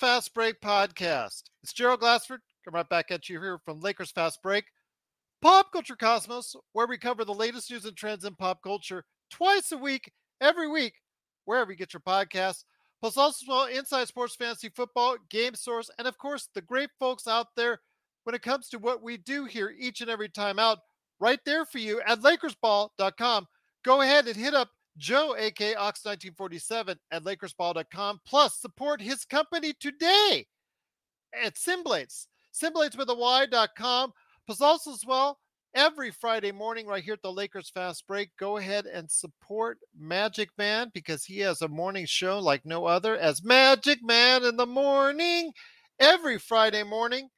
Fast Break podcast. It's Gerald Glassford. Come right back at you here from Lakers Fast Break, Pop Culture Cosmos, where we cover the latest news and trends in pop culture twice a week, every week, wherever you get your podcasts. Plus, also Inside Sports Fantasy Football, Game Source, and of course, the great folks out there when it comes to what we do here each and every time out, right there for you at LakersBall.com. Go ahead and hit up Joe, aka Ox1947 at LakersBall.com. Plus, support his company today at SynBlades. SynBlades with a Y.com. Plus, also as well, every Friday morning right here at the Lakers Fast Break, go ahead and support Magic Man because he has a morning show like no other as Magic Man in the morning every Friday morning.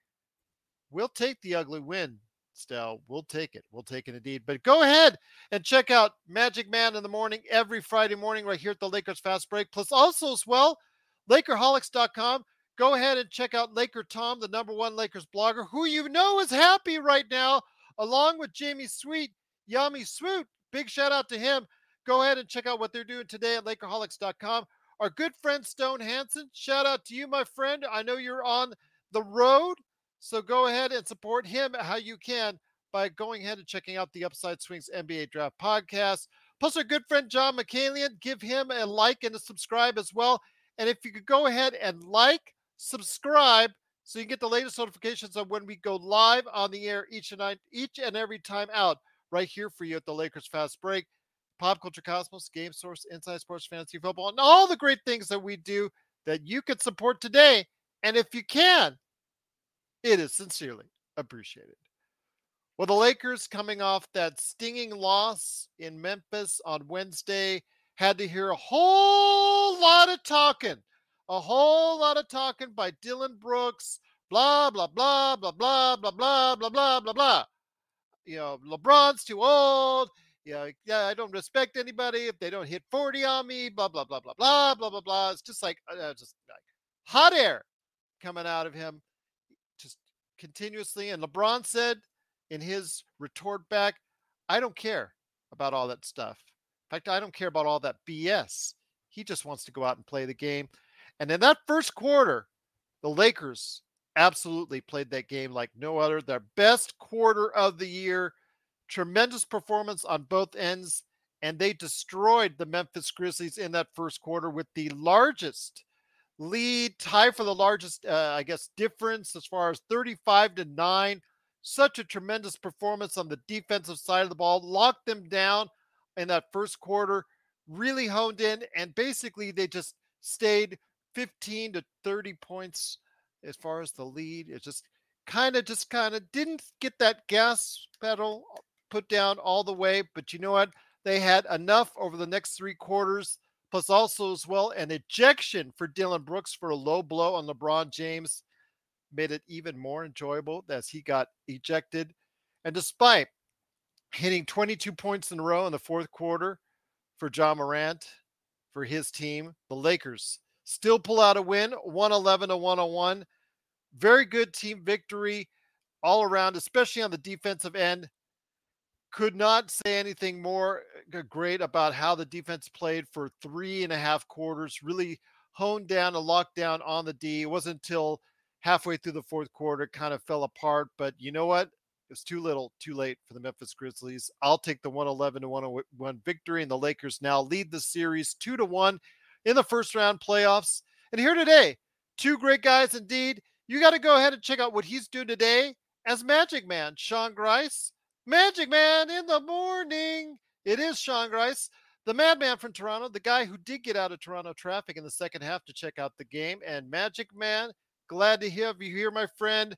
We'll take the ugly win, Stell. We'll take it. We'll take it indeed. But go ahead and check out Magic Man in the morning every Friday morning right here at the Lakers Fast Break. Plus, also as well, Lakerholics.com. Go ahead and check out Laker Tom, the number one Lakers blogger, who you know is happy right now, along with Jamie Sweet, Yummy Swoot. Big shout out to him. Go ahead and check out what they're doing today at Lakerholics.com. Our good friend Stone Hansen, shout out to you, my friend. I know you're on the road, so go ahead and support him how you can by going ahead and checking out the Upside Swings NBA Draft podcast. Plus, our good friend John McCalion, give him a like and a subscribe as well. And if you could go ahead and like, subscribe, so you get the latest notifications of when we go live on the air each and night, each and every time out, right here for you at the Lakers Fast Break, Pop Culture Cosmos, Game Source, Inside Sports Fantasy Football, and all the great things that we do that you could support today. And if you can, it is sincerely appreciated. Well, the Lakers coming off that stinging loss in Memphis on Wednesday had to hear a whole lot of talking, a whole lot of talking by Dillon Brooks, blah, blah, blah, blah, blah, blah, blah, blah, blah, blah, blah. You know, LeBron's too old. Yeah, yeah, I don't respect anybody if they don't hit 40 on me, blah, blah, blah, blah, blah, blah, blah, blah. It's just like, uh, just like hot air coming out of him continuously. And LeBron said in his retort back, I don't care about all that stuff. In fact, I don't care about all that BS. He just wants to go out and play the game. And in that first quarter, the Lakers absolutely played that game like no other. Their best quarter of the year. Tremendous performance on both ends. And they destroyed the Memphis Grizzlies in that first quarter with the largest lead, tie for the largest, uh, I guess, difference as far as 35 to 9. Such a tremendous performance on the defensive side of the ball, locked them down in that first quarter, really honed in, and basically they just stayed 15 to 30 points as far as the lead. It just kind of, just kind of didn't get that gas pedal put down all the way, but you know what? They had enough over the next three quarters plus also as well an ejection for Dillon Brooks for a low blow on LeBron James made it even more enjoyable as he got ejected. And despite hitting 22 points in a row in the fourth quarter for Ja Morant for his team, the Lakers still pull out a win, 111 to 101. Very good team victory all around, especially on the defensive end could not say anything more uh, great about how the defense played for three and a half quarters, really honed down a lockdown on the D. It wasn't until halfway through the fourth quarter kind of fell apart. But you know what? It was too little, too late for the Memphis Grizzlies. I'll take the 111 to 101 victory, and the Lakers now lead the series two to one in the first round playoffs. And here today Two great guys indeed. You got to go ahead and check out what he's doing today as Magic Man, Sean Grice. Magic Man in the morning. It is Sean Grice, the madman from Toronto, the guy who did get out of Toronto traffic in the second half to check out the game. And Magic Man, glad to have you here, my friend.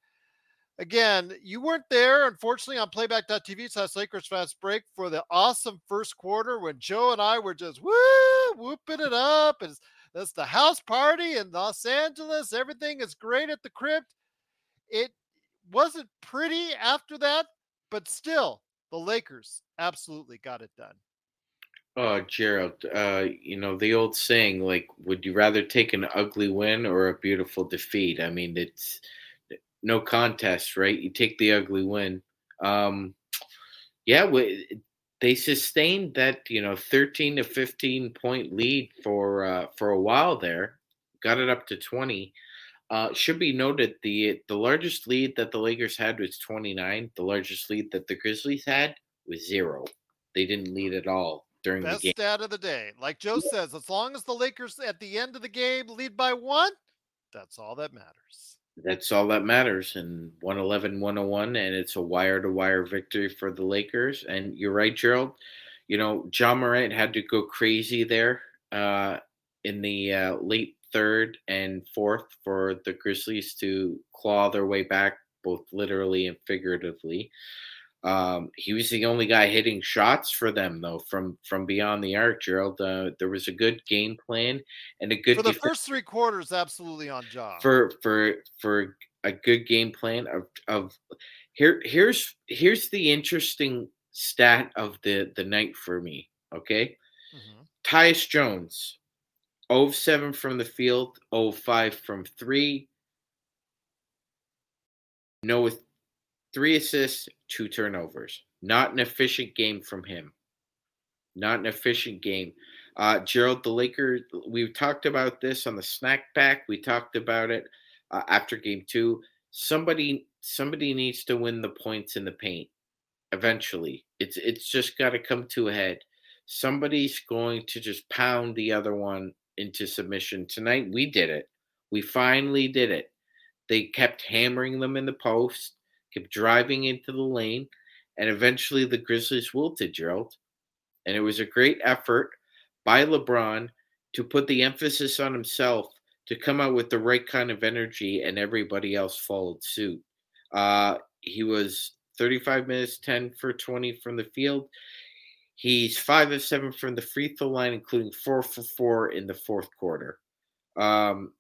Again, you weren't there, unfortunately, on playback.tv slash Lakers Fast Break for the awesome first quarter when Joe and I were just woo, whooping it up. And that's the house party in Los Angeles. Everything is great at the crypt. It wasn't pretty after that, but still, the Lakers absolutely got it done. Oh, Gerald, uh, you know, the old saying, like, would you rather take an ugly win or a beautiful defeat? I mean, it's no contest, right? You take the ugly win. Um, yeah, we, they sustained that, you know, 13 to 15 point lead for uh, for a while there, got it up to 20. Uh, should be noted the the largest lead that the Lakers had was 29. The largest lead that the Grizzlies had was zero. They didn't lead at all during Best the game. stat of the day. Like Joe says, as long as the Lakers at the end of the game lead by one, that's all that matters. That's all that matters. And 111 101, and it's a wire to wire victory for the Lakers. And you're right, Gerald. You know, Ja Morant had to go crazy there uh, in the uh, late third and fourth for the Grizzlies to claw their way back, both literally and figuratively. Um, he was the only guy hitting shots for them, though, from from beyond the arc. Gerald, uh, there was a good game plan and a good for the def- first three quarters. Absolutely on job for for for a good game plan of of here. Here's here's the interesting stat of the the night for me. Okay, mm-hmm. Tyus Jones, 0 7 from the field, 0 5 from three. No three assists, two turnovers. Not an efficient game from him. Not an efficient game. Uh, Gerald, the Lakers, we talked about this on the snack pack. We talked about it uh, after game two. Somebody, somebody needs to win the points in the paint. Eventually, it's it's just got to come to a head. Somebody's going to just pound the other one into submission tonight. We did it. We finally did it. They kept hammering them in the post kept driving into the lane, and eventually the Grizzlies wilted, Gerald. And it was a great effort by LeBron to put the emphasis on himself to come out with the right kind of energy, and everybody else followed suit. Uh, he was 35 minutes, 10 for 20 from the field. He's five of seven from the free throw line, including four for four in the fourth quarter. Um,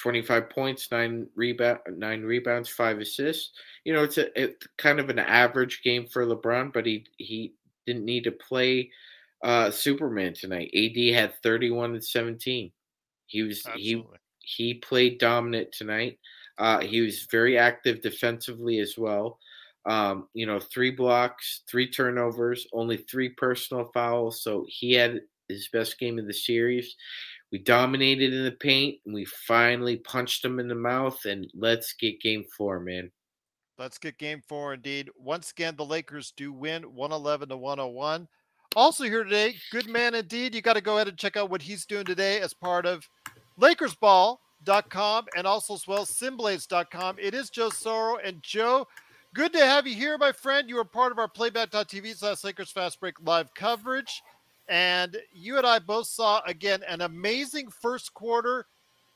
25 points, nine rebound, nine rebounds, five assists. You know, it's a it, kind of an average game for LeBron, but he he didn't need to play uh, Superman tonight. AD had 31 and 17. He was Absolutely. he he played dominant tonight. Uh, he was very active defensively as well. Um, you know, three blocks, three turnovers, only three personal fouls. So he had his best game of the series. We dominated in the paint and we finally punched them in the mouth. And let's get game four, man. Let's get game four indeed. Once again, the Lakers do win 111 to 101. Also, here today, good man indeed. You got to go ahead and check out what he's doing today as part of LakersBall.com and also as well SynBlades.com. It is Joe Soro. And Joe, good to have you here, my friend. You are part of our playback.tv slash Lakers Fast Break live coverage. And you and I both saw again an amazing first quarter.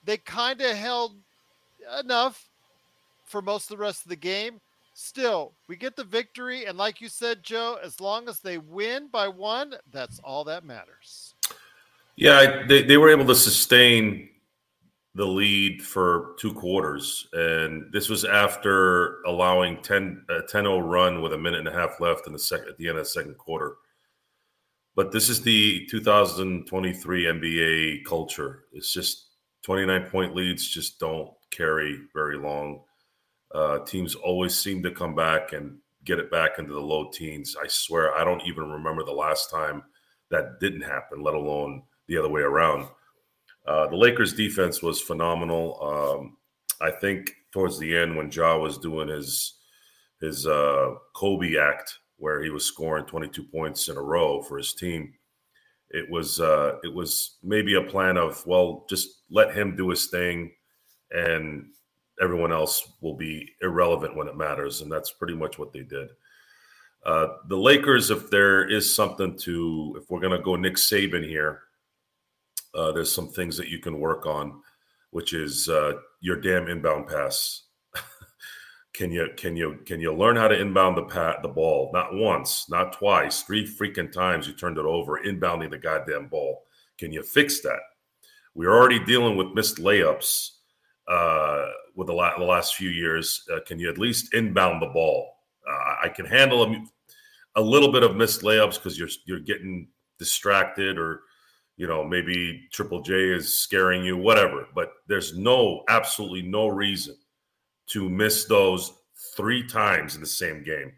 They kind of held enough for most of the rest of the game. Still, we get the victory. And like you said, Joe, as long as they win by one, that's all that matters. Yeah, they, they were able to sustain the lead for two quarters. And this was after allowing 10, a 10 0 run with a minute and a half left in the second, at the end of the second quarter. But this is the 2023 NBA culture. It's just 29 point leads just don't carry very long. Uh, teams always seem to come back and get it back into the low teens. I swear, I don't even remember the last time that didn't happen, let alone the other way around. Uh, the Lakers' defense was phenomenal. Um, I think towards the end, when Ja was doing his his uh, Kobe act where he was scoring 22 points in a row for his team. It was uh, it was maybe a plan of well, just let him do his thing, and everyone else will be irrelevant when it matters, and that's pretty much what they did. Uh, the Lakers, if there is something to, if we're going to go Nick Saban here, uh, there's some things that you can work on, which is uh, your damn inbound pass. can you can you can you learn how to inbound the pat the ball? Not once, not twice, three freaking times you turned it over, inbounding the goddamn ball. Can you fix that? We're already dealing with missed layups uh, with the, la- the, last few years. Uh, can you at least inbound the ball? Uh, I can handle a, a little bit of missed layups because you're you're getting distracted or you know maybe Triple J is scaring you, whatever. But there's no absolutely no reason to miss those three times in the same game.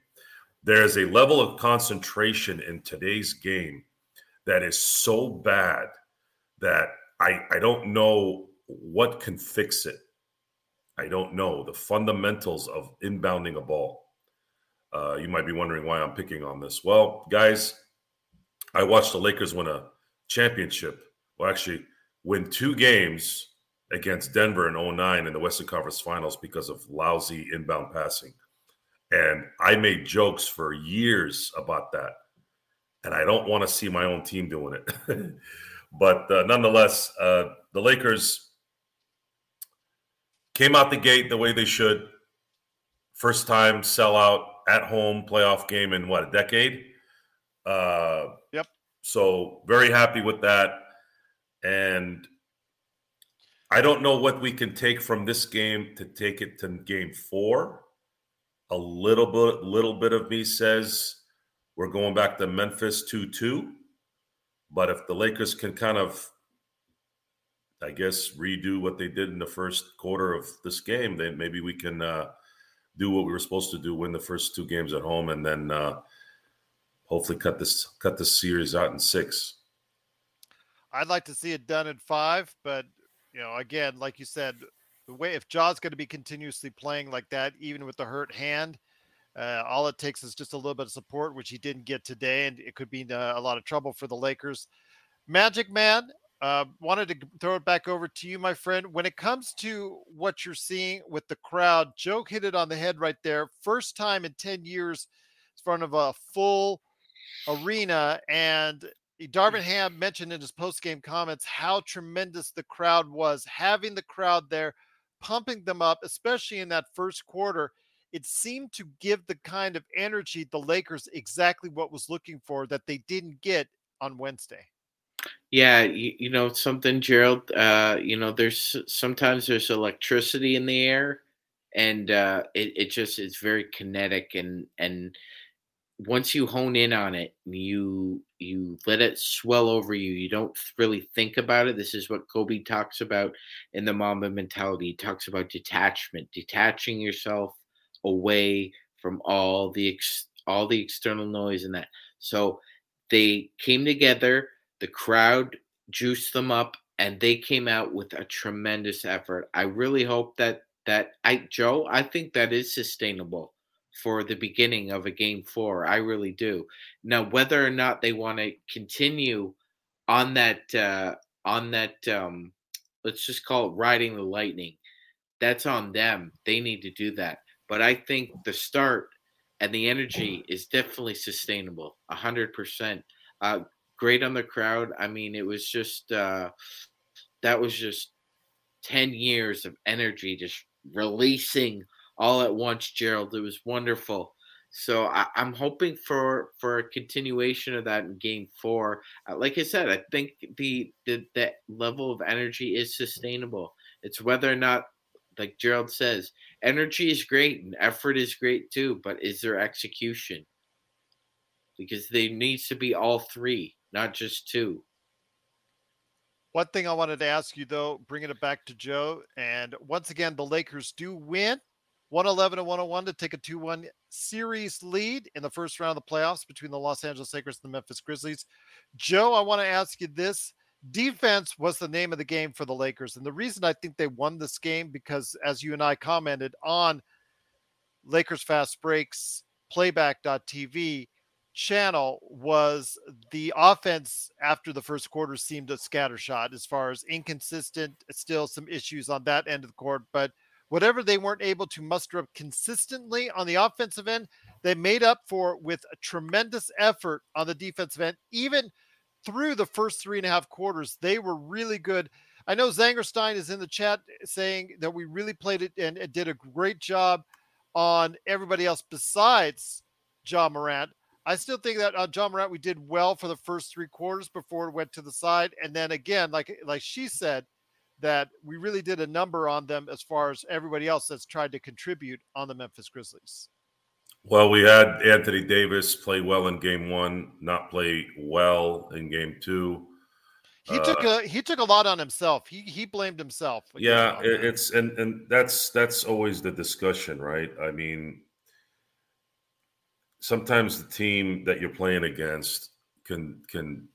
There's a level of concentration in today's game that is so bad that I, I don't know what can fix it. I don't know the fundamentals of inbounding a ball. Uh, you might be wondering why I'm picking on this. Well, guys, I watched the Lakers win a championship. Well, actually, win two games against Denver in 09 in the Western Conference Finals because of lousy inbound passing. And I made jokes for years about that. And I don't want to see my own team doing it. but uh, nonetheless, uh, the Lakers came out the gate the way they should. First time sellout at home playoff game in what, a decade? Uh. So very happy with that. And I don't know what we can take from this game to take it to game four. A little bit, little bit of me says we're going back to Memphis 2 2. But if the Lakers can kind of, I guess, redo what they did in the first quarter of this game, then maybe we can uh, do what we were supposed to do: win the first two games at home, and then uh, hopefully cut this cut this series out in six. I'd like to see it done in five, but you know, again, like you said, the way if Ja's going to be continuously playing like that, even with the hurt hand, uh, all it takes is just a little bit of support, which he didn't get today, and it could be uh, a lot of trouble for the Lakers. Magic Man, uh, wanted to throw it back over to you, my friend. When it comes to what you're seeing with the crowd, Joe hit it on the head right there. First time in 10 years in front of a full arena. And Darvin Ham mentioned in his post game comments how tremendous the crowd was, having the crowd there, pumping them up, especially in that first quarter. It seemed to give the kind of energy the Lakers exactly what was looking for that they didn't get on Wednesday. Yeah, you, you know something, Gerald. Uh, you know, there's sometimes there's electricity in the air, and uh, it it just is very kinetic, and and once you hone in on it, you you let it swell over you. You don't really think about it. This is what Kobe talks about in the Mamba mentality. He talks about detachment, detaching yourself away from all the ex, all the external noise and that. So they came together the crowd juiced them up and they came out with a tremendous effort. I really hope that that I Joe, I think that is sustainable for the beginning of a game 4. I really do. Now whether or not they want to continue on that uh on that um let's just call it riding the lightning. That's on them. They need to do that. But I think the start and the energy is definitely sustainable. A hundred percent. Uh, great on the crowd. I mean, it was just uh, that was just ten years of energy just releasing all at once, Gerald. It was wonderful. So I, am hoping for for a continuation of that in Game Four. Uh, like I said, I think the, the the level of energy is sustainable. It's whether or not, like Gerald says, energy is great and effort is great too, but is there execution? Because there needs to be all three not just two. One thing I wanted to ask you, though, bringing it back to Joe, and once again, the Lakers do win 111 and 101 to take a 2 1 series lead in the first round of the playoffs between the Los Angeles Lakers and the Memphis Grizzlies. Joe, I want to ask you this. Defense was the name of the game for the Lakers. And the reason I think they won this game, because as you and I commented on Lakers Fast Breaks playback.tv, channel was the offense after the first quarter seemed a scattershot as far as inconsistent, still some issues on that end of the court. But whatever they weren't able to muster up consistently on the offensive end, they made up for with a tremendous effort on the defensive end. Even through the first three and a half quarters, they were really good. I know Zangerstein is in the chat saying that we really played it and, and did a great job on everybody else besides Ja Morant. I still think that on Ja Morant we did well for the first three quarters before it went to the side, and then again, like like she said, that we really did a number on them as far as everybody else that's tried to contribute on the Memphis Grizzlies. Well, we had Anthony Davis play well in game one, not play well in game two. He uh, took a he took a lot on himself. He he blamed himself. Yeah, it's and and that's that's always the discussion, right? I mean, sometimes the team that you're playing against can can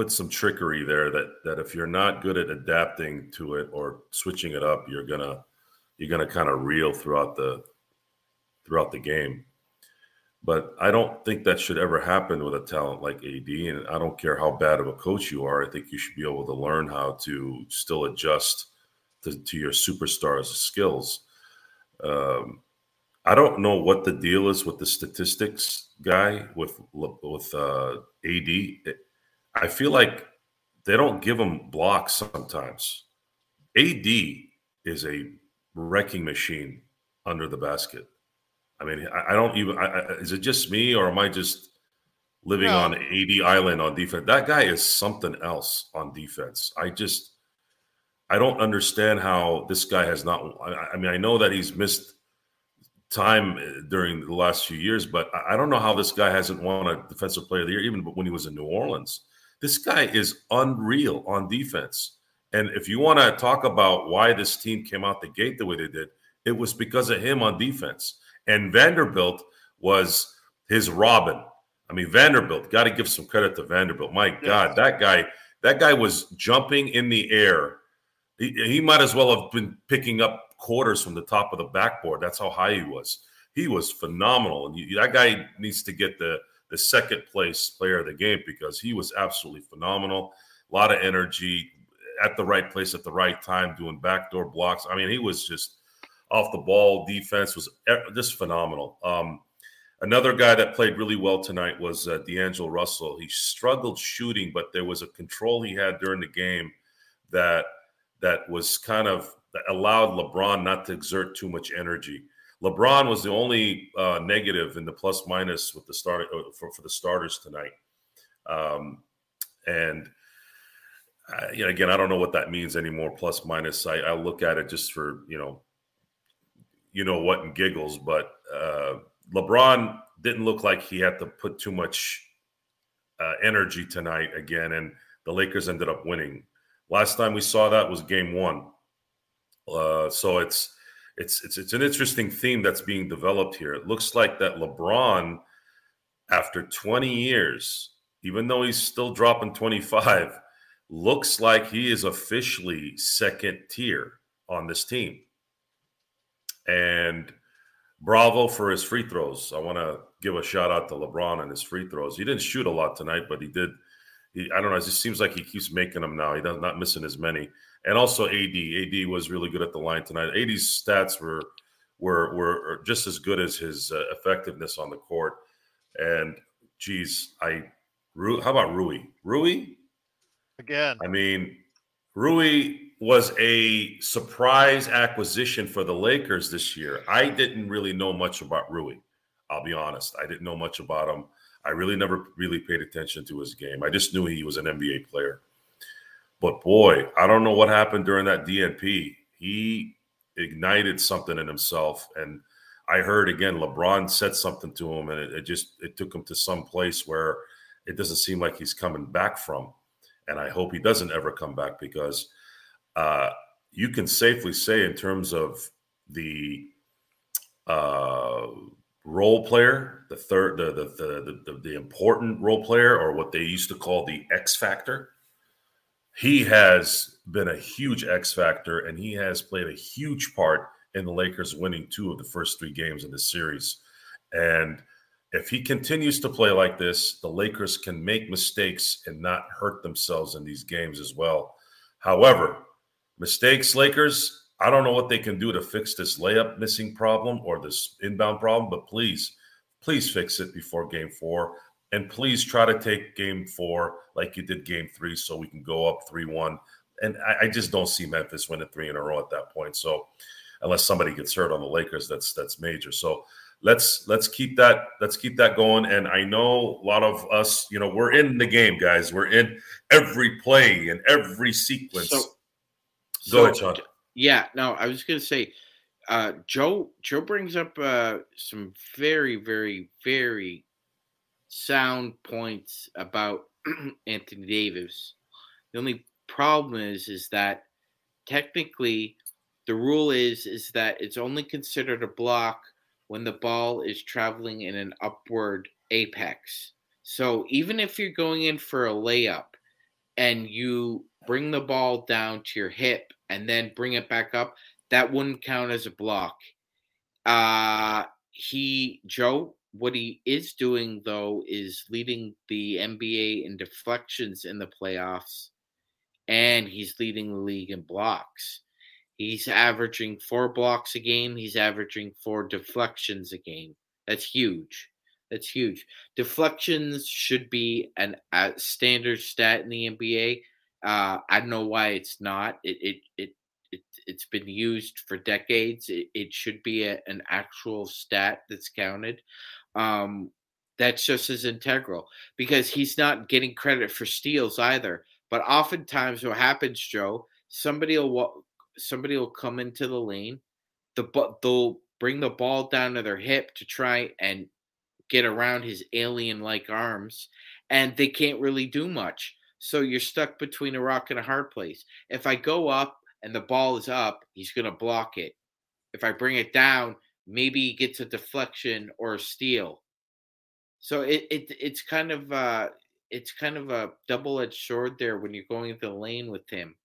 put some trickery there that that if you're not good at adapting to it or switching it up, you're gonna you're gonna kind of reel throughout the throughout the game. But I don't think that should ever happen with a talent like AD. And I don't care how bad of a coach you are. I think you should be able to learn how to still adjust to, to your superstars' skills. Um, I don't know what the deal is with the statistics guy with with uh, AD. I feel like they don't give him blocks sometimes. AD is a wrecking machine under the basket. I mean, I, I don't even. I, I, is it just me, or am I just living no. on AD Island on defense? That guy is something else on defense. I just, I don't understand how this guy has not. I, mean, I know that he's missed time uh, during the last few years, but I don't know how this guy hasn't won a Defensive Player of the Year, even when he was in New Orleans. This guy is unreal on defense. And if you want to talk about why this team came out the gate the way they did, it was because of him on defense. And Vanderbilt was his Robin. I mean, Vanderbilt, got to give some credit to Vanderbilt. My God, that guy, that guy was jumping in the air. He, he might as well have been picking up quarters from the top of the backboard. That's how high he was. He was phenomenal. And you, that guy needs to get the, the second place player of the game because he was absolutely phenomenal. A lot of energy at the right place at the right time, doing backdoor blocks. I mean, he was just off the ball defense was just phenomenal. Um, another guy that played really well tonight was uh, D'Angelo Russell. He struggled shooting, but there was a control he had during the game that that was kind of that allowed LeBron not to exert too much energy. LeBron was the only uh, negative in the plus minus with the start uh, for, for the starters tonight. Um, and uh, you know, again, I don't know what that means anymore. Plus minus, I, I look at it just for you know you know what and giggles, but uh, LeBron didn't look like he had to put too much uh, energy tonight again, and the Lakers ended up winning. Last time we saw that was Game One, uh, so it's it's it's it's an interesting theme that's being developed here. It looks like that LeBron, after 20 years, even though he's still dropping 25, looks like he is officially second tier on this team and bravo for his free throws. I want to give a shout out to LeBron and his free throws. He didn't shoot a lot tonight, but he did. He, I don't know. It just seems like he keeps making them now. He does not missing as many. And also AD. AD was really good at the line tonight. AD's stats were were were just as good as his uh, effectiveness on the court. And geez, I how about Rui? Rui again. I mean, Rui was a surprise acquisition for the Lakers this year. I didn't really know much about Rui. I'll be honest. I didn't know much about him. I really never really paid attention to his game. I just knew he was an NBA player. But boy, I don't know what happened during that DNP. He ignited something in himself. And I heard again, LeBron said something to him, and it, it just it took him to some place where it doesn't seem like he's coming back from. And I hope he doesn't ever come back because – uh, you can safely say, in terms of the uh, role player, the third, the the, the the the important role player, or what they used to call the X factor, he has been a huge X factor, and he has played a huge part in the Lakers winning two of the first three games in the series. And if he continues to play like this, the Lakers can make mistakes and not hurt themselves in these games as well. However, mistakes, Lakers, I don't know what they can do to fix this layup missing problem or this inbound problem, but please, please fix it before game four. And please try to take game four like you did game three so we can go up 3 1. And I, I just don't see Memphis winning three in a row at that point. So, unless somebody gets hurt on the Lakers, that's that's major. So, let's let's keep that let's keep that going and i know a lot of us you know we're in the game guys we're in every play and every sequence so, go so, ahead sean yeah no i was gonna say uh joe joe brings up uh some very very very sound points about anthony davis the only problem is is that technically the rule is is that it's only considered a block when the ball is traveling in an upward apex. So even if you're going in for a layup and you bring the ball down to your hip and then bring it back up, that wouldn't count as a block. Uh he Joe what he is doing though is leading the NBA in deflections in the playoffs and he's leading the league in blocks. He's averaging four blocks a game. He's averaging four deflections a game. That's huge. That's huge. Deflections should be an, a standard stat in the NBA. Uh, I don't know why it's not. It it it, it it's been used for decades. It, it should be a, an actual stat that's counted. Um, that's just as integral because he's not getting credit for steals either. But oftentimes, what happens, Joe? Somebody will somebody will come into the lane, the but they'll bring the ball down to their hip to try and get around his alien-like arms, and they can't really do much. So you're stuck between a rock and a hard place. If I go up and the ball is up, he's going to block it. If I bring it down, maybe he gets a deflection or a steal. So it, it it's kind of uh it's kind of a double-edged sword there when you're going into the lane with him.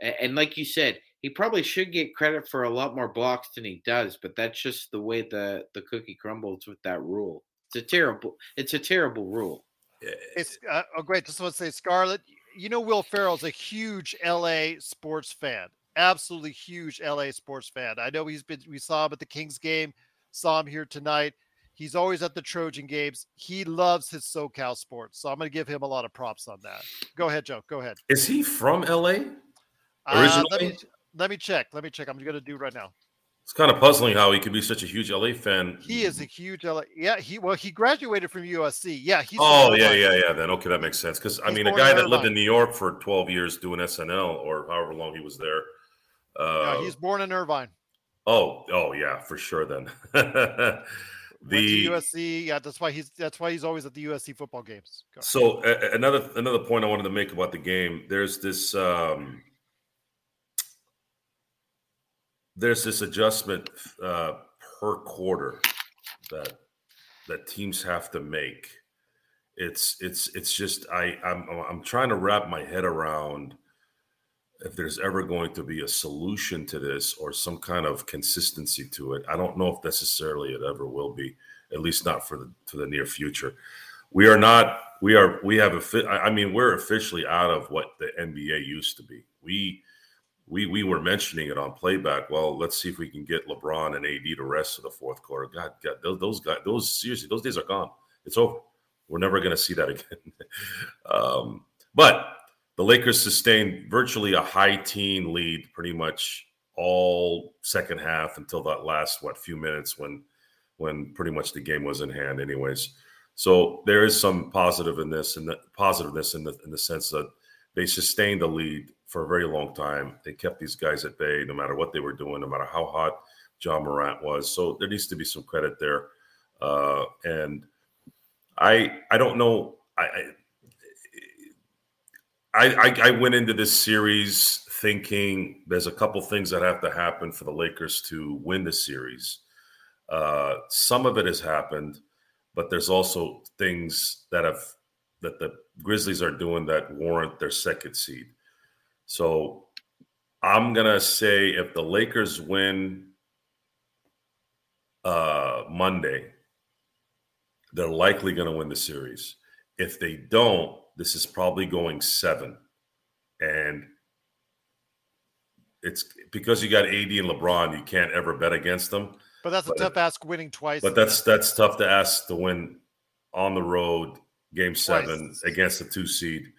And, and like you said, he probably should get credit for a lot more blocks than he does, but that's just the way the the cookie crumbles with that rule. It's a terrible it's a terrible rule. It's uh, oh great. Just want to say, Scarlett, you know Will Ferrell's a huge LA sports fan, absolutely huge LA sports fan. I know he's been. We saw him at the Kings game, saw him here tonight. He's always at the Trojan games. He loves his SoCal sports, so I'm going to give him a lot of props on that. Go ahead, Joe. Go ahead. Is he from LA? Uh, let me let me check. Let me check. I'm going to do right now. It's kind of puzzling how he could be such a huge LA fan. He is a huge LA. Yeah, he well, he graduated from USC. Yeah, he's. Oh yeah, yeah, yeah. Then okay, that makes sense. Because I mean, a guy that lived in New York for 12 years doing SNL or however long he was there. Uh, he's born in Irvine. Oh, oh yeah, for sure. Then the USC. Yeah, that's why he's that's why he's always at the USC football games. So uh, another another point I wanted to make about the game. There's this. um there's this adjustment uh, per quarter that that teams have to make. It's it's it's just I I'm I'm trying to wrap my head around if there's ever going to be a solution to this or some kind of consistency to it. I don't know if necessarily it ever will be, at least not for the to the near future. We are not we are we have a I mean we're officially out of what the NBA used to be. We we we were mentioning it on playback. Well, let's see if we can get LeBron and AD to rest for the fourth quarter. God, God, those, those guys, those seriously, those days are gone. It's over. We're never going to see that again. um, but the Lakers sustained virtually a high teen lead pretty much all second half until that last what few minutes when when pretty much the game was in hand anyways so there is some positive in this and the positiveness in the in the sense that they sustained the lead for a very long time. They kept these guys at bay no matter what they were doing, no matter how hot Ja Morant was. So there needs to be some credit there. Uh, and I I don't know. I, I I I went into this series thinking there's a couple things that have to happen for the Lakers to win the series. Uh, some of it has happened, but there's also things that have that the Grizzlies are doing that warrant their second seed. So I'm gonna say if the Lakers win uh, Monday, they're likely to win the series. If they don't, this is probably going seven. And it's because you got AD and LeBron, you can't ever bet against them. But that's a But- tough ask winning twice. But that's that's tough to ask to win on the road, game seven Twice. against the two seed.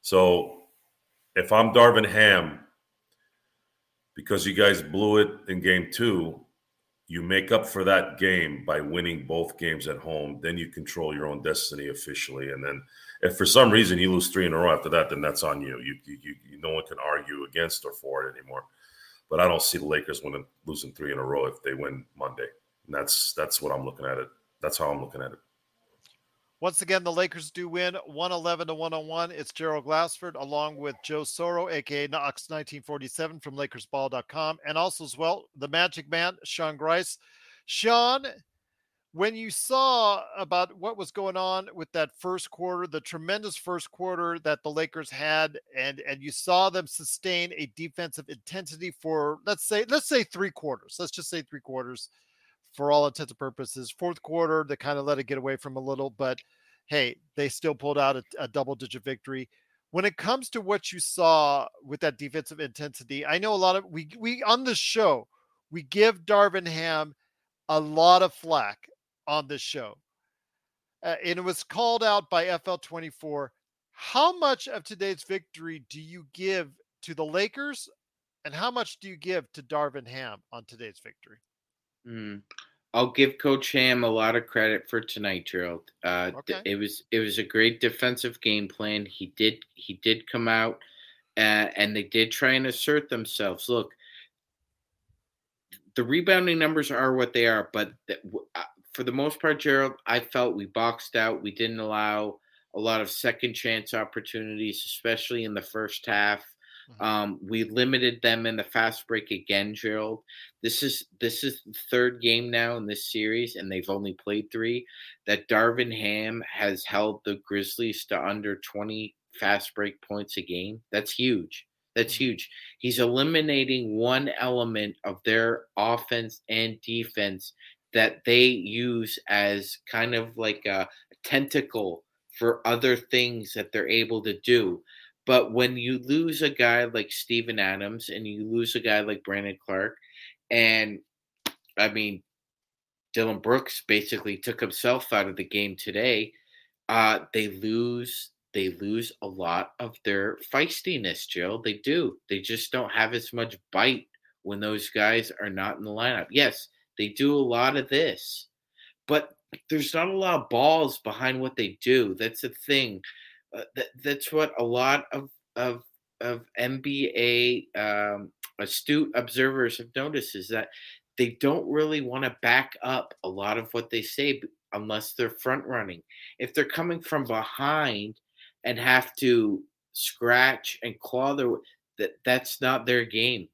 So if I'm Darvin Ham, because you guys blew it in game two, you make up for that game by winning both games at home. Then you control your own destiny officially. And then if for some reason you lose three in a row after that, then that's on you. You, you, you, no one can argue against or for it anymore. But I don't see the Lakers winning losing three in a row if they win Monday. And that's that's what I'm looking at it. That's how I'm looking at it. Once again, the Lakers do win 111 to 101. It's Gerald Glassford along with Joe Soro, aka Knox 1947 from LakersBall.com, and also as well the Magic Man, Sean Grice. Sean, when you saw about what was going on with that first quarter, the tremendous first quarter that the Lakers had, and and you saw them sustain a defensive intensity for let's say let's say three quarters. Let's just say three quarters for all intents and purposes. Fourth quarter, they kind of let it get away from a little, but hey, they still pulled out a, a double digit victory. When it comes to what you saw with that defensive intensity, I know a lot of we we on this show we give Darvin Ham a lot of flack on this show, uh, and it was called out by FL twenty four. How much of today's victory do you give to the Lakers, and how much do you give to Darvin Ham on today's victory? Hmm. I'll give Coach Ham a lot of credit for tonight, Gerald. Uh, th- It was it was a great defensive game plan. He did he did come out, uh, and they did try and assert themselves. Look, the rebounding numbers are what they are, but th- w- for the most part, Gerald, I felt we boxed out. We didn't allow a lot of second chance opportunities, especially in the first half. Mhm. Um, we limited them in the fast break again, Gerald. This is this is the third game now in this series, and they've only played three. That Darvin Ham has held the Grizzlies to under twenty fast break points a game. That's huge. That's Mhm. huge. He's eliminating one element of their offense and defense that they use as kind of like a tentacle for other things that they're able to do. But when you lose a guy like Steven Adams and you lose a guy like Brandon Clarke, and I mean, Dillon Brooks basically took himself out of the game today, uh, they lose. They lose a lot of their feistiness, Joe. They do. They just don't have as much bite when those guys are not in the lineup. Yes, they do a lot of this, but there's not a lot of balls behind what they do. That's the thing. Uh, that, that's what a lot of of of NBA um, astute observers have noticed is that they don't really want to back up a lot of what they say unless they're front running. If they're coming from behind and have to scratch and claw their that that's not their game.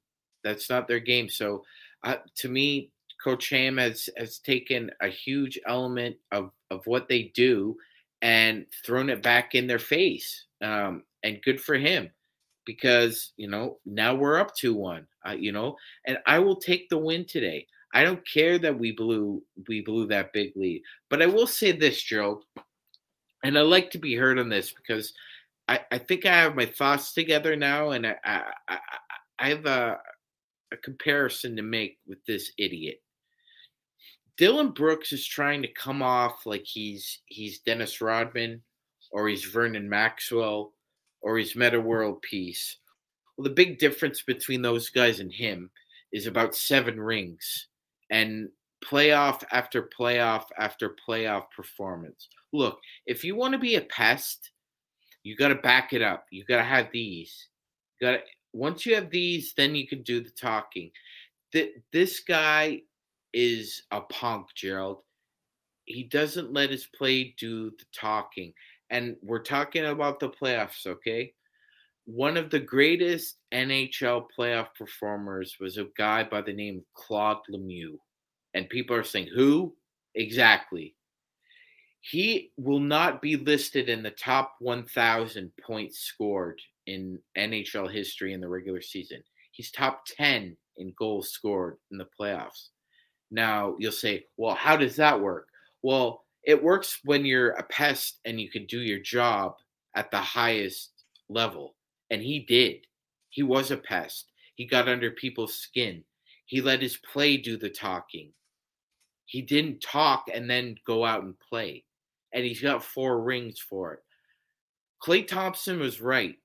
That's not their game. So uh, to me, Coach Ham has has taken a huge element of of what they do and thrown it back in their face. Um, and good for him because you know now we're up to one. Uh, you know, and I will take the win today. I don't care that we blew we blew that big lead, but I will say this, Joe, and I like to be heard on this because I, I think I have my thoughts together now, and I I, I, I have a, a comparison to make with this idiot. Dillon Brooks is trying to come off like he's he's Dennis Rodman or he's Vernon Maxwell or he's Metta World Peace. Well, the big difference between those guys and him is about seven rings and playoff after playoff after playoff performance. Look, if you want to be a pest, you got to back it up. You got to have these. Got once you have these, then you can do the talking. Th- this guy is a punk, Gerald. He doesn't let his play do the talking. And we're talking about the playoffs, okay? One of the greatest NHL playoff performers was a guy by the name of Claude Lemieux. And people are saying, who? Exactly. He will not be listed in the top 1,000 points scored in NHL history in the regular season. He's top 10 in goals scored in the playoffs. Now, you'll say, well, how does that work? Well, it works when you're a pest and you can do your job at the highest level. And he did. He was a pest. He got under people's skin. He let his play do the talking. He didn't talk and then go out and play. And he's got four rings for it. Klay Thompson was right.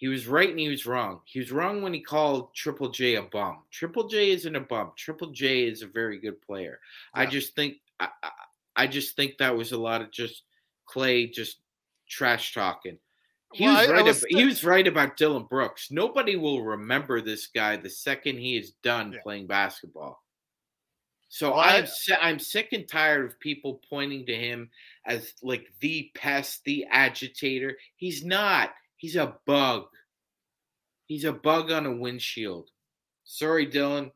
He was right and he was wrong. He was wrong when he called Triple J a bum. Triple J isn't a bum. Triple J is a very good player. Yeah. I just think I, I, just think that was a lot of just Klay just trash talking. He well, was right. I, was about, he was right about Dillon Brooks. Nobody will remember this guy the second he is done yeah. playing basketball. So well, I'm I'm sick and tired of people pointing to him as like the pest, the agitator. He's not. He's a bug. He's a bug on a windshield. Sorry, Dillon.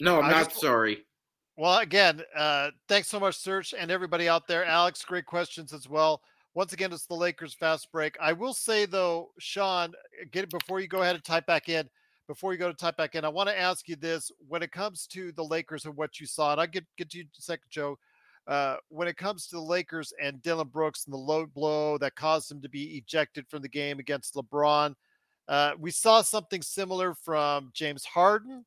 No, I'm I not just, sorry. Well, again, uh, thanks so much, Serge, and everybody out there. Alex, great questions as well. Once again, it's the Lakers fast break. I will say though, Sean, get it before you go ahead and type back in before you go to type back in, I want to ask you this: when it comes to the Lakers and what you saw, and I'll get get to you in a second, Joe. Uh, when it comes to the Lakers and Dillon Brooks and the low blow that caused him to be ejected from the game against LeBron, uh, we saw something similar from James Harden,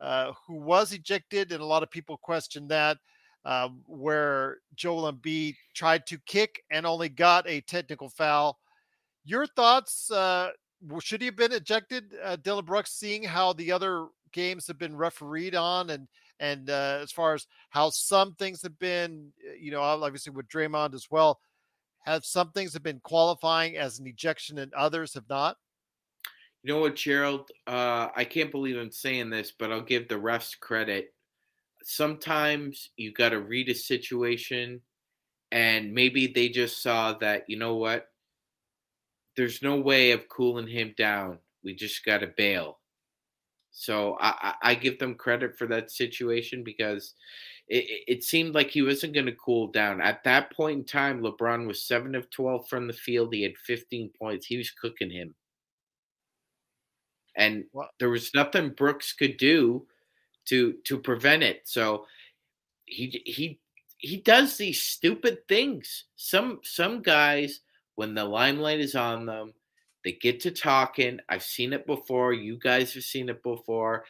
uh, who was ejected, and a lot of people questioned that. Um, where Joel Embiid tried to kick and only got a technical foul. Your thoughts? Uh, should he have been ejected, uh, Dillon Brooks, seeing how the other games have been refereed on and and uh, as far as how some things have been, uh, you know, obviously with Draymond as well, have some things have been qualifying as an ejection and others have not? You know what, Gerald? Uh, I can't believe I'm saying this, but I'll give the refs credit. Sometimes you got to read a situation, and maybe they just saw that, you know what? there's no way of cooling him down. We just got to bail. So I, I, give them credit for that situation because it, it seemed like he wasn't going to cool down. At that point in time, LeBron was 7 of 12 from the field. He had 15 points. He was cooking him. And there was nothing Brooks could do to to prevent it. So he he he does these stupid things. Some some guys when the limelight is on them, they get to talking. I've seen it before. You guys have seen it before.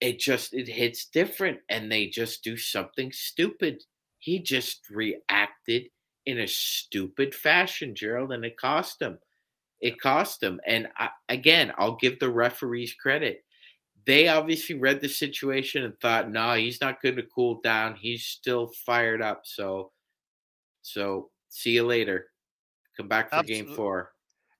It just it hits different and they just do something stupid. He just reacted in a stupid fashion, Gerald, and it cost him. It cost him. And I, again, I'll give the referees credit. They obviously read the situation and thought, "No, nah, he's not going to cool down. He's still fired up." So, so see you later. Come back for Absolutely. game four.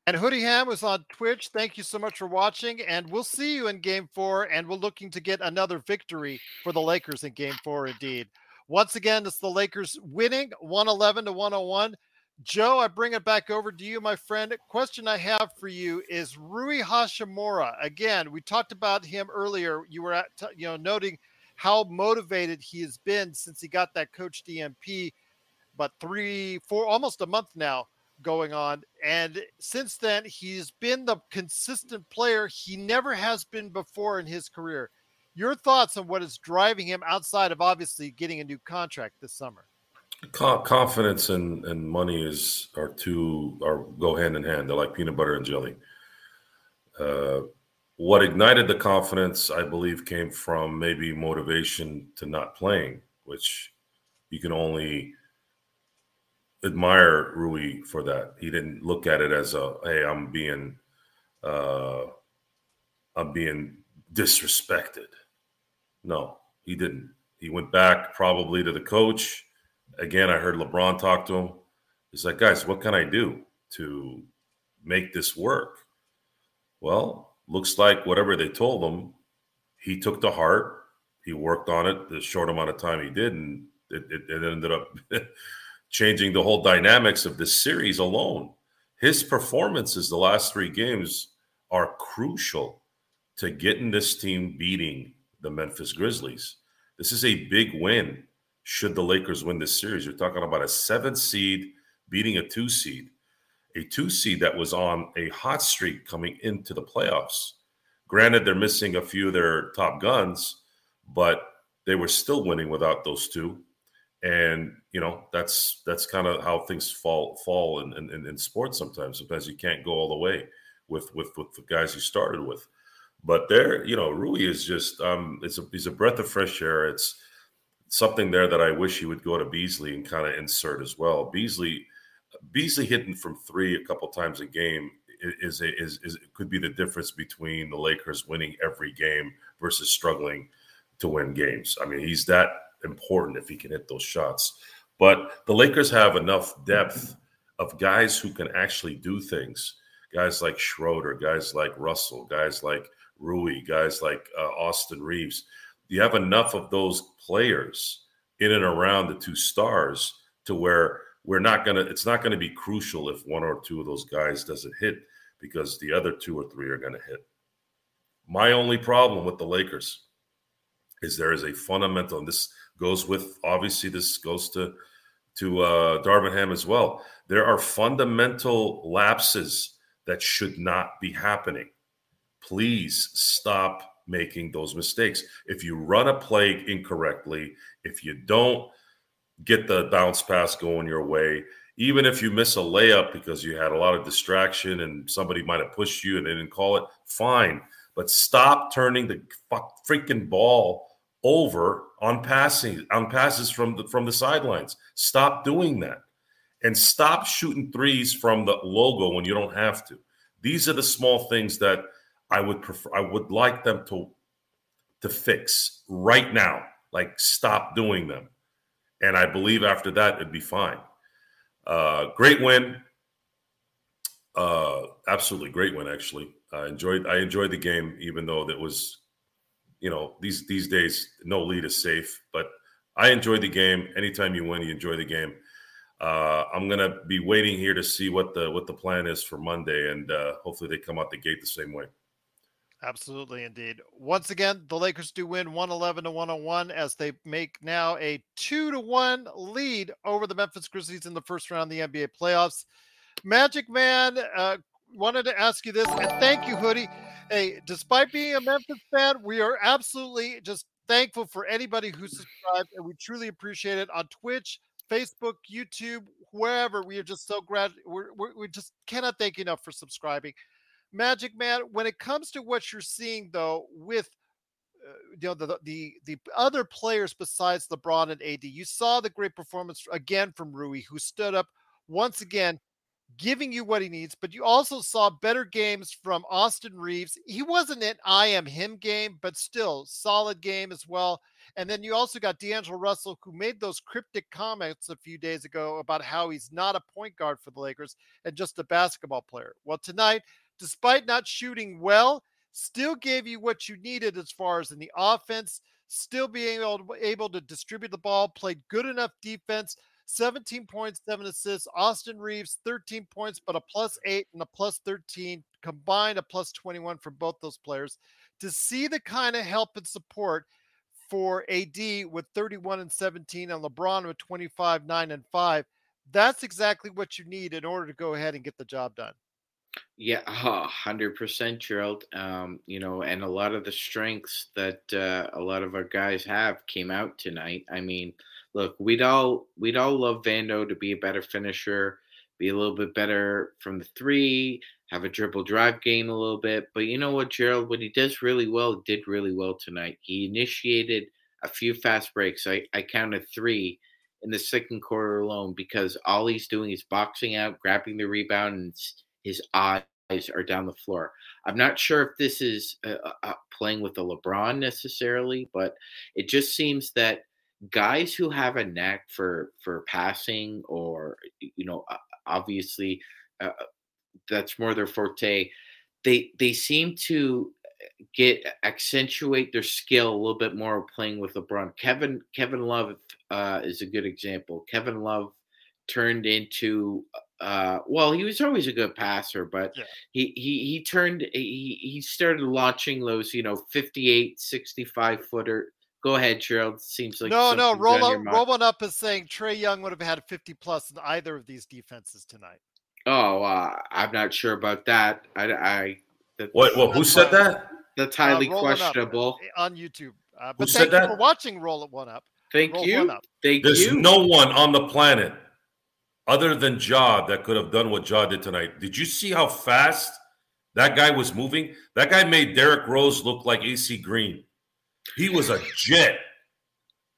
And Hoodie Ham was on Twitch. Thank you so much for watching. And we'll see you in game four. And we're looking to get another victory for the Lakers in game four, indeed. Once again, it's the Lakers winning 111 to 101. Joe, I bring it back over to you, my friend. Question I have for you is Rui Hachimura. Again, we talked about him earlier. You were at, you know, noting how motivated he has been since he got that coach DNP, but three, four, almost a month now going on. And since then, he's been the consistent player he never has been before in his career. Your thoughts on what is driving him outside of obviously getting a new contract this summer? Confidence and, and money is are two are go hand in hand. They're like peanut butter and jelly. Uh, what ignited the confidence, I believe, came from maybe motivation to not playing, which you can only admire Rui for that. He didn't look at it as a hey, I'm being uh I'm being disrespected. No, he didn't. He went back probably to the coach. Again, I heard LeBron talk to him. He's like, guys, what can I do to make this work? Well, looks like whatever they told him, he took to heart. He worked on it the short amount of time he did, and it, it, it ended up changing the whole dynamics of this series alone. His performances the last three games are crucial to getting this team beating the Memphis Grizzlies. This is a big win should the Lakers win this series. You're talking about a seven seed beating a two seed, a two seed that was on a hot streak coming into the playoffs. Granted, they're missing a few of their top guns, but they were still winning without those two and you know that's that's kind of how things fall fall in, in, in sports sometimes. Sometimes you can't go all the way with with with the guys you started with. But there, you know, Rui is just um, it's a he's a breath of fresh air. It's something there that I wish he would go to Beasley and kind of insert as well. Beasley Beasley hitting from three a couple times a game is a, is is could be the difference between the Lakers winning every game versus struggling to win games. I mean, he's that important if he can hit those shots. But the Lakers have enough depth of guys who can actually do things. Guys like Schroeder, guys like Russell, guys like Rui, guys like uh, Austin Reaves. You have enough of those players in and around the two stars to where we're not gonna. It's not gonna be crucial if one or two of those guys doesn't hit because the other two or three are gonna hit. My only problem with the Lakers is there is a fundamental, and this goes with obviously this goes to to uh, Darvin Ham as well. There are fundamental lapses that should not be happening. Please stop making those mistakes. If you run a play incorrectly, if you don't get the bounce pass going your way, even if you miss a layup because you had a lot of distraction and somebody might have pushed you and they didn't call it, fine. But stop turning the freaking ball over on passing on passes from the from the sidelines. Stop doing that. And stop shooting threes from the logo when you don't have to. These are the small things that I would prefer I would like them to to fix right now. Like stop doing them. And I believe after that it'd be fine. Uh great win. Uh absolutely great win actually. I enjoyed I enjoyed the game even though that was you know these these days no lead is safe but i enjoyed the game. Anytime you win you enjoy the game. Uh, i'm gonna be waiting here to see what the what the plan is for monday and uh, hopefully they come out the gate the same way. Absolutely indeed. Once again the lakers do win 111 to 101 as they make now a two to one lead over the memphis grizzlies in the first round of the nba playoffs. Magic man uh, wanted to ask you this and thank you hoodie hey, despite being a Memphis fan, we are absolutely just thankful for anybody who subscribed, and we truly appreciate it on Twitch, Facebook, YouTube, wherever. We are just so glad. We're, we're, we just cannot thank you enough for subscribing. Magic Man, when it comes to what you're seeing though, with uh, you know the, the the other players besides LeBron and AD, you saw the great performance again from Rui, who stood up once again giving you what he needs, but you also saw better games from Austin Reaves. He wasn't an I am him game, but still solid game as well. And then you also got D'Angelo Russell, who made those cryptic comments a few days ago about how he's not a point guard for the Lakers and just a basketball player. Well, tonight, despite not shooting well, still gave you what you needed as far as in the offense, still being able to, able to distribute the ball, played good enough defense 17 points, seven assists. Austin Reaves, 13 points, but a plus eight and a plus 13, combined a plus 21 for both those players. To see the kind of help and support for AD with 31 and 17 and LeBron with 25, 9 and 5, that's exactly what you need in order to go ahead and get the job done. Yeah, hundred percent, Gerald. Um, you know, and a lot of the strengths that uh, a lot of our guys have came out tonight. I mean, look, we'd all we'd all love Vando to be a better finisher, be a little bit better from the three, have a dribble drive game a little bit. But you know what, Gerald, what he does really well, did really well tonight. He initiated a few fast breaks. I, I counted three in the second quarter alone because all he's doing is boxing out, grabbing the rebound, and his eyes are down the floor. I'm not sure if this is uh, uh, playing with the LeBron necessarily, but it just seems that guys who have a knack for for passing or you know obviously uh, that's more their forte they they seem to get accentuate their skill a little bit more playing with LeBron. Kevin Kevin Love uh, is a good example. Kevin Love turned into uh, well, he was always a good passer, but yeah. he, he he turned he he started launching those you know 58 65 footer Go ahead, Gerald. Seems like no, no. Roll up, rolling up is saying Trae Young would have had 50 plus in either of these defenses tonight. Oh, uh, I'm not sure about that. I, I what? Well, who said uh, that? That's highly uh, questionable on YouTube. Uh, but thank you that? for watching. Roll it one up. Thank Roll you. one up. Thank There's you. no one on the planet other than Ja that could have done what Ja did tonight. Did you see how fast that guy was moving? That guy made Derrick Rose look like AC Green. He was a jet.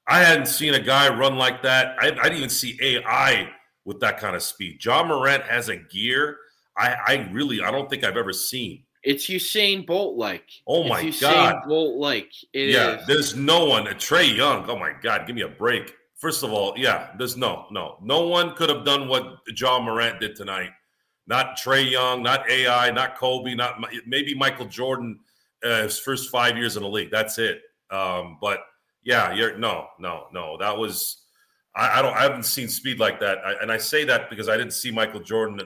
I hadn't seen a guy run like that. I, I didn't even see AI with that kind of speed. Ja Morant has a gear I, I really I don't think I've ever seen. It's Usain Bolt like. Oh my it's God. Bolt like. Yeah, is. there's no one. Trae Young. Oh my God, give me a break. First of all, yeah, there's no, no, no one could have done what Ja Morant did tonight. Not Trae Young, not AI, not Kobe, not maybe Michael Jordan. Uh, his first five years in the league. That's it. Um, but yeah, you're no, no, no. That was I, I don't. I haven't seen speed like that. I, and I say that because I didn't see Michael Jordan.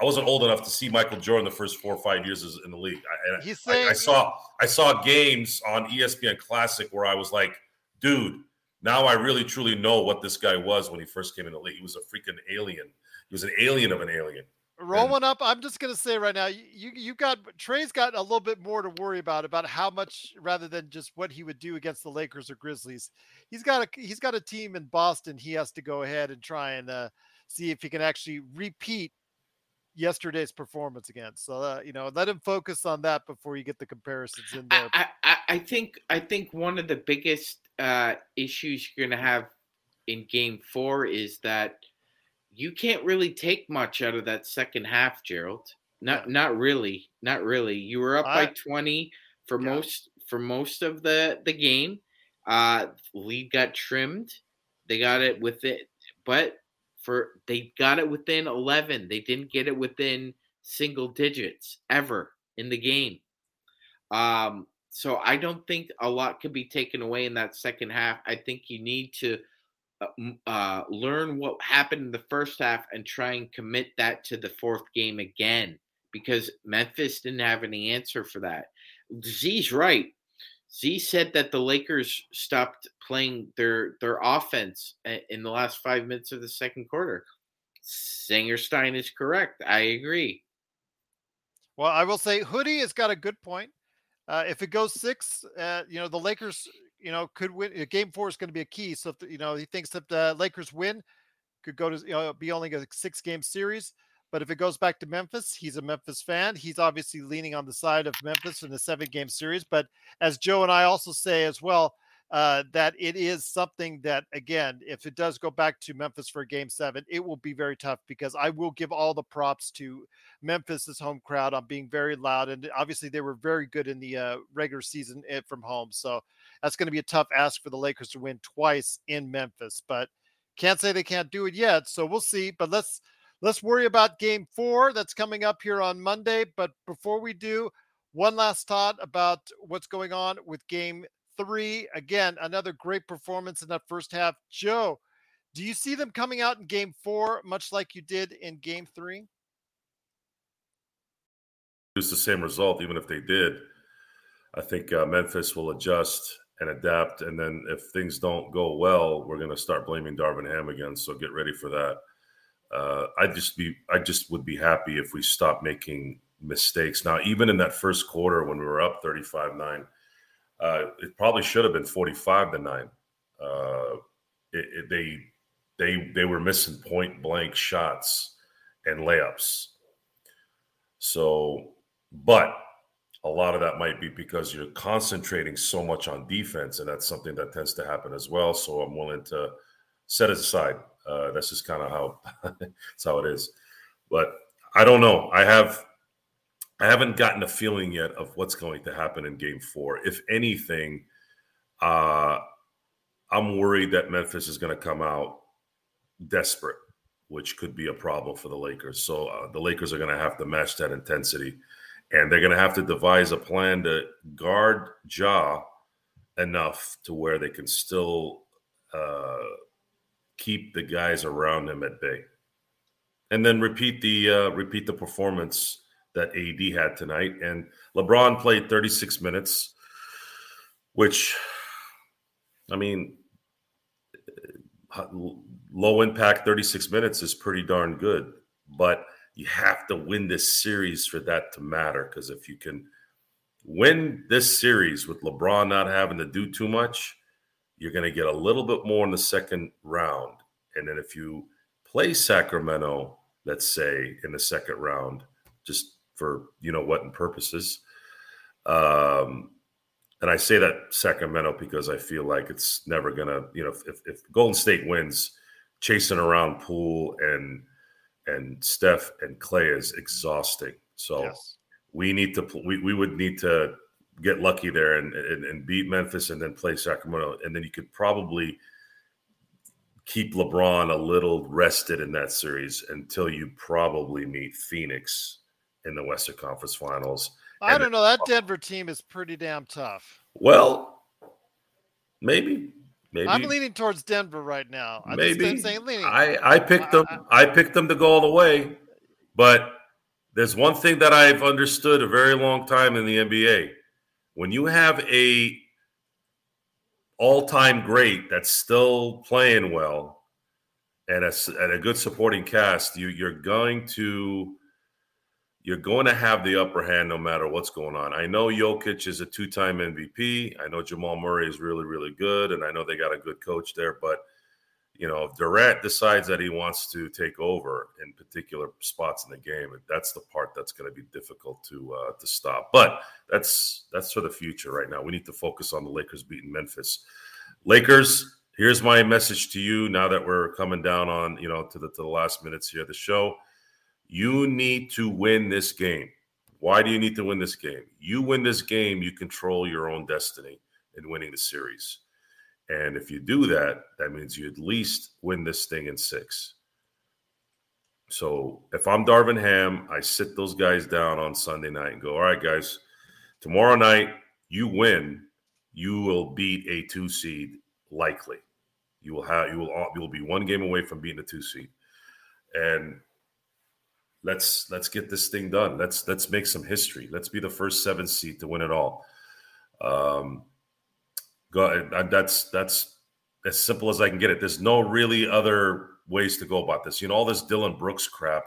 I wasn't old enough to see Michael Jordan the first four or five years in the league. I, He's I, saying I saw I saw games on ESPN Classic where I was like, dude, now I really truly know what this guy was when he first came in the league. He was a freaking alien. He was an alien of an alien. Roll and- up. I'm just gonna say right now, you you got Trae's got a little bit more to worry about about how much rather than just what he would do against the Lakers or Grizzlies. He's got a he's got a team in Boston. He has to go ahead and try and uh, see if he can actually repeat yesterday's performance against. So uh, you know, let him focus on that before you get the comparisons in there. I, I, I- I think I think one of the biggest uh, issues you're going to have in Game Four is that you can't really take much out of that second half, Gerald. Not not really, not really. You were up I- by 20 for Yeah. most for most of the the game. Uh, lead got trimmed. They got it with it, but for they got it within 11. They didn't get it within single digits ever in the game. Um, so I don't think a lot could be taken away in that second half. I think you need to uh, uh, learn what happened in the first half and try and commit that to the fourth game again because Memphis didn't have any answer for that. Z's right. Z said that the Lakers stopped playing their their offense in the last five minutes of the second quarter. Sangerstein is correct. I agree. Well, I will say Hoodie has got a good point. Uh, if it goes six, uh, you know, the Lakers, you know, could win. uh, Game four is going to be a key. So, if, the- you know, he thinks that the Lakers win, could go to, you know, be only a six game series. But if it goes back to Memphis, he's a Memphis fan. He's obviously leaning on the side of Memphis in the seven game series. But as Joe and I also say as well, uh, that it is something that, again, if it does go back to Memphis for game seven, it will be very tough because I will give all the props to Memphis's home crowd on being very loud, and obviously they were very good in the uh, regular season eh, from home. So that's going to be a tough ask for the Lakers to win twice in Memphis, but can't say they can't do it yet. So we'll see. But let's let's worry about Game Four that's coming up here on Monday. But before we do, one last thought about what's going on with Game Three. Again, another great performance in that first half. Joe, do you see them coming out in Game Four much like you did in Game Three? It's the same result, even if they did. I think uh, Memphis will adjust and adapt, and then if things don't go well, we're going to start blaming Darvin Ham again. So get ready for that. Uh, I just be, I just would be happy if we stop making mistakes. Now, even in that first quarter when we were up thirty-five nine, uh, it probably should have been forty-five to nine. Uh, it, it, they, they, they were missing point blank shots and layups. So, but a lot of that might be because you're concentrating so much on defense, and that's something that tends to happen as well. So I'm willing to set it aside. Uh, that's just kind of how that's how it is. But I don't know. I have I haven't gotten a feeling yet of what's going to happen in Game Four. If anything, uh, I'm worried that Memphis is going to come out desperate, which could be a problem for the Lakers. So uh, the Lakers are going to have to match that intensity, and they're going to have to devise a plan to guard Ja enough to where they can still uh, keep the guys around him at bay, and then repeat the uh, repeat the performance that AD had tonight. And LeBron played 36 minutes, which, I mean, uh, low impact 36 minutes is pretty darn good, but you have to win this series for that to matter. Because if you can win this series with LeBron not having to do too much, you're going to get a little bit more in the second round. And then if you play Sacramento, let's say in the second round, just for you know what and purposes. Um, and I say that Sacramento because I feel like it's never gonna, you know, if, if Golden State wins, chasing around Poole and and Steph and Klay is exhausting. So yes. we need to we, we would need to get lucky there and, and, and beat Memphis and then play Sacramento, and then you could probably keep LeBron a little rested in that series until you probably meet Phoenix in the Western Conference Finals. I don't know. That Denver team is pretty damn tough. Well, maybe. Maybe. I'm leaning towards Denver right now. I'm maybe. Saying leaning. I, I picked them. I, I picked them to go all the way. But there's one thing that I've understood a very long time in the NBA. When you have a all-time great that's still playing well and a, and a good supporting cast, you you're going to you're going to have the upper hand no matter what's going on. I know Jokic is a two-time MVP. I know Jamal Murray is really really good, and I know they got a good coach there, but – you know, if Durant decides that he wants to take over in particular spots in the game, that's the part that's going to be difficult to uh, to stop. But that's that's for the future. Right now, we need to focus on the Lakers beating Memphis. Lakers, here's my message to you. Now that we're coming down on you know to the to the last minutes here of the show, you need to win this game. Why do you need to win this game? You win this game, you control your own destiny in winning the series. And if you do that, that means you at least win this thing in six. So if I'm Darvin Ham, I sit those guys down on Sunday night and go, all right, guys, tomorrow night you win, you will beat a two seed likely. You will have you will you will be one game away from beating a two seed. And let's let's get this thing done. Let's let's make some history. Let's be the first seven seed to win it all. Um, Go. That's that's as simple as I can get it. There's no really other ways to go about this. You know, all this Dillon Brooks crap.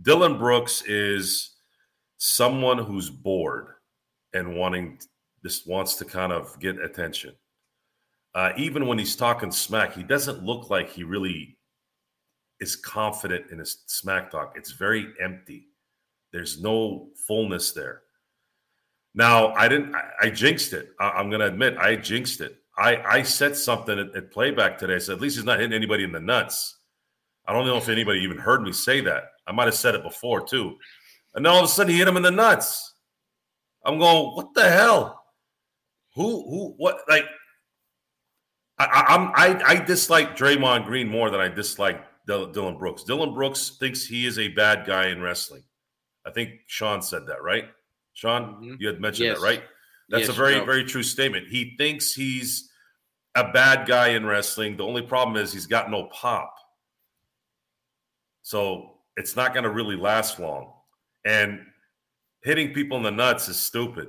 Dillon Brooks is someone who's bored and wanting just wants to kind of get attention. Uh, even when he's talking smack, he doesn't look like he really is confident in his smack talk. It's very empty. There's no fullness there. Now, I didn't. I, I jinxed it. I, am going to admit I jinxed it. I I said something at, at, playback today. I said at least he's not hitting anybody in the nuts. I don't know if anybody even heard me say that. I might have said it before too. And all of a sudden he hit him in the nuts. I'm going, what the hell? Who who what like I, I'm I, I dislike Draymond Green more than I dislike Dillon Brooks. Dillon Brooks thinks he is a bad guy in wrestling. I think Sean said that, right? Sean, mm-hmm. you had mentioned yes. that, right? That's yes, a very, no. very true statement. He thinks he's a bad guy in wrestling. The only problem is he's got no pop. So it's not going to really last long. And hitting people in the nuts is stupid.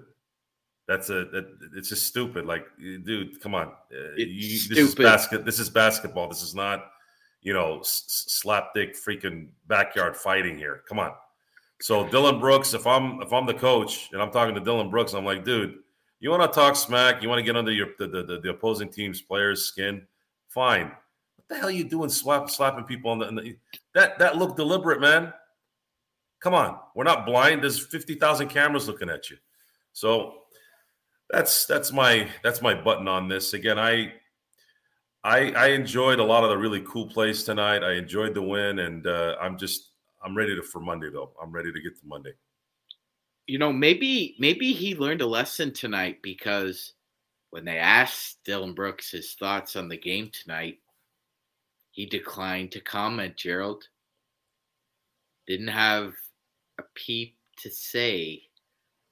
That's a that, it's just stupid. Like, dude, come on. Uh, you, this is basket. This is basketball. This is not, you know, s- slap dick freaking backyard fighting here. Come on. So Dillon Brooks, if I'm if I'm the coach and I'm talking to Dillon Brooks, I'm like, dude, you want to talk smack? You want to get under your the, the, the, opposing team's players' skin? Fine. What the hell are you doing, slap, slapping people on the, the that that looked deliberate, man. Come on, we're not blind. There's fifty thousand cameras looking at you. So that's that's my that's my button on this. Again, I I I enjoyed a lot of the really cool plays tonight. I enjoyed the win, and uh, I'm just I'm ready to for Monday though. I'm ready to get to Monday. You know, maybe maybe he learned a lesson tonight because when they asked Dillon Brooks his thoughts on the game tonight, he declined to comment. Gerald didn't have a peep to say.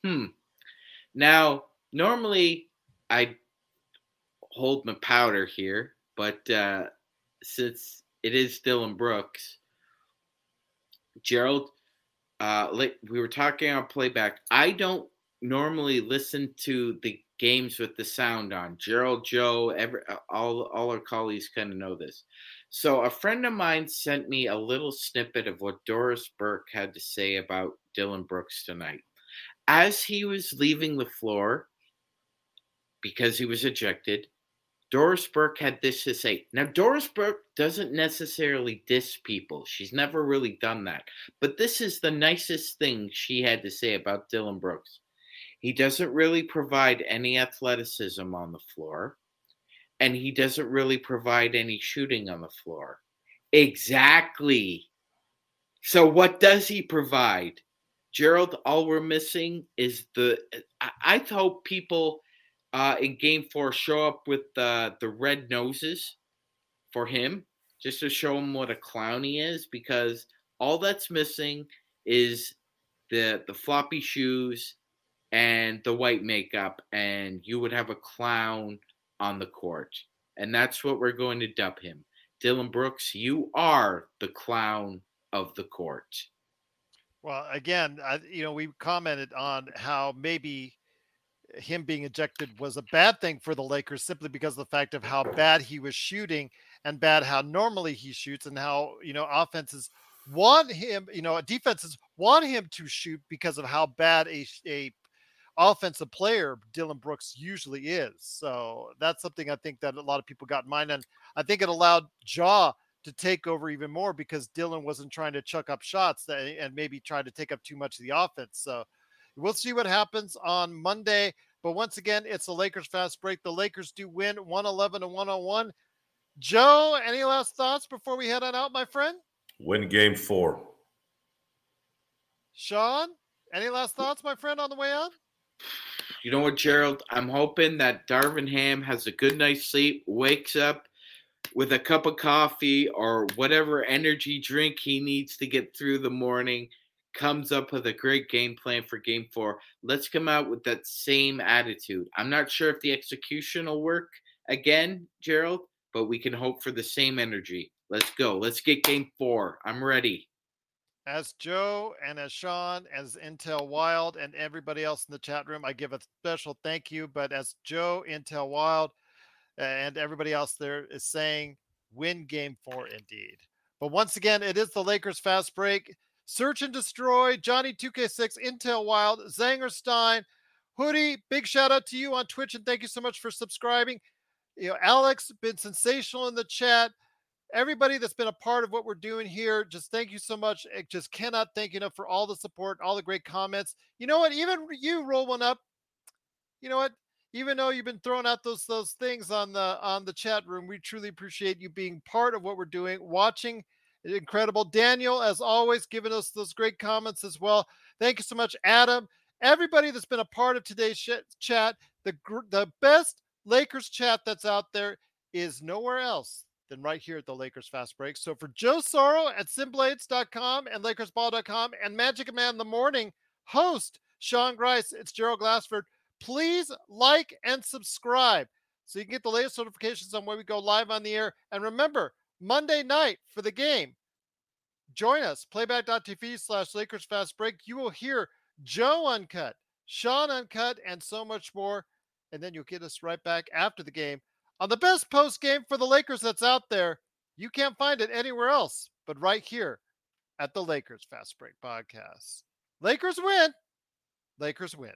Hmm. Now, normally I hold my powder here, but uh, since it is Dillon Brooks, Gerald, uh, we were talking on playback. I don't normally listen to the games with the sound on. Gerald, Joe, every uh, all all our colleagues kind of know this. So a friend of mine sent me a little snippet of what Doris Burke had to say about Dillon Brooks tonight. As he was leaving the floor because he was ejected, Doris Burke had this to say. Now, Doris Burke doesn't necessarily diss people. She's never really done that. But this is the nicest thing she had to say about Dillon Brooks. He doesn't really provide any athleticism on the floor, and he doesn't really provide any shooting on the floor. Exactly. So, what does he provide? Gerald, all we're missing is the. I, I hope people uh, in game four show up with the the red noses for him just to show him what a clown he is because all that's missing is the the floppy shoes and the white makeup and you would have a clown on the court. And that's what we're going to dub him. Dillon brooks you are the clown of the court. Well again I, you know we commented on how maybe him being ejected was a bad thing for the Lakers simply because of the fact of how bad he was shooting and bad how normally he shoots and how you know offenses want him you know defenses want him to shoot because of how bad a, a offensive player Dillon Brooks usually is. So that's something I think that a lot of people got in mind and I think it allowed Ja to take over even more because Dillon wasn't trying to chuck up shots eh, and maybe try to take up too much of the offense. So We'll see what happens on Monday. But once again, it's the Lakers fast break. The Lakers do win 111 to 101. Joe, any last thoughts before we head on out, my friend? Win game four. Sean, any last thoughts, my friend, on the way out? You know what, Gerald? I'm hoping that Darvin Ham has a good night's sleep, wakes up with a cup of coffee or whatever energy drink he needs to get through the morning comes up with a great game plan for game four. Let's come out with that same attitude. I'm not sure if the execution will work again, Gerald, but we can hope for the same energy. Let's go. Let's get game four. I'm ready. As Joe and as Sean, as Intel Wild, and everybody else in the chat room, I give a special thank you. But as Joe, Intel Wild, and everybody else there is saying, win game four indeed. But once again, it is the Lakers fast break. Search and Destroy, Johnny 2K6, Intel Wild, Zangerstein, Hoodie. Big shout out to you on Twitch and thank you so much for subscribing. You know, Alex been sensational in the chat. Everybody that's been a part of what we're doing here, just thank you so much. I just cannot thank you enough for all the support, all the great comments. You know what? Even you roll one up. You know what? Even though you've been throwing out those those things on the on the chat room, we truly appreciate you being part of what we're doing, watching incredible. Daniel, as always, giving us those great comments as well. Thank you so much, Adam. Everybody that's been a part of today's sh- chat, the the best Lakers chat that's out there is nowhere else than right here at the Lakers Fast Break. So for Joe Soro at SynBlades.com and LakersBall.com and Magic Man in the Morning host Sean Grice, it's Gerald Glassford. Please like and subscribe so you can get the latest notifications on when we go live on the air. And remember, Monday night for the game. Join us, playback.tv slash Lakers Fast Break. You will hear Joe Uncut, Sean Uncut, and so much more. And then you'll get us right back after the game on the best post game for the Lakers that's out there. You can't find it anywhere else but right here at the Lakers Fast Break podcast. Lakers win. Lakers win.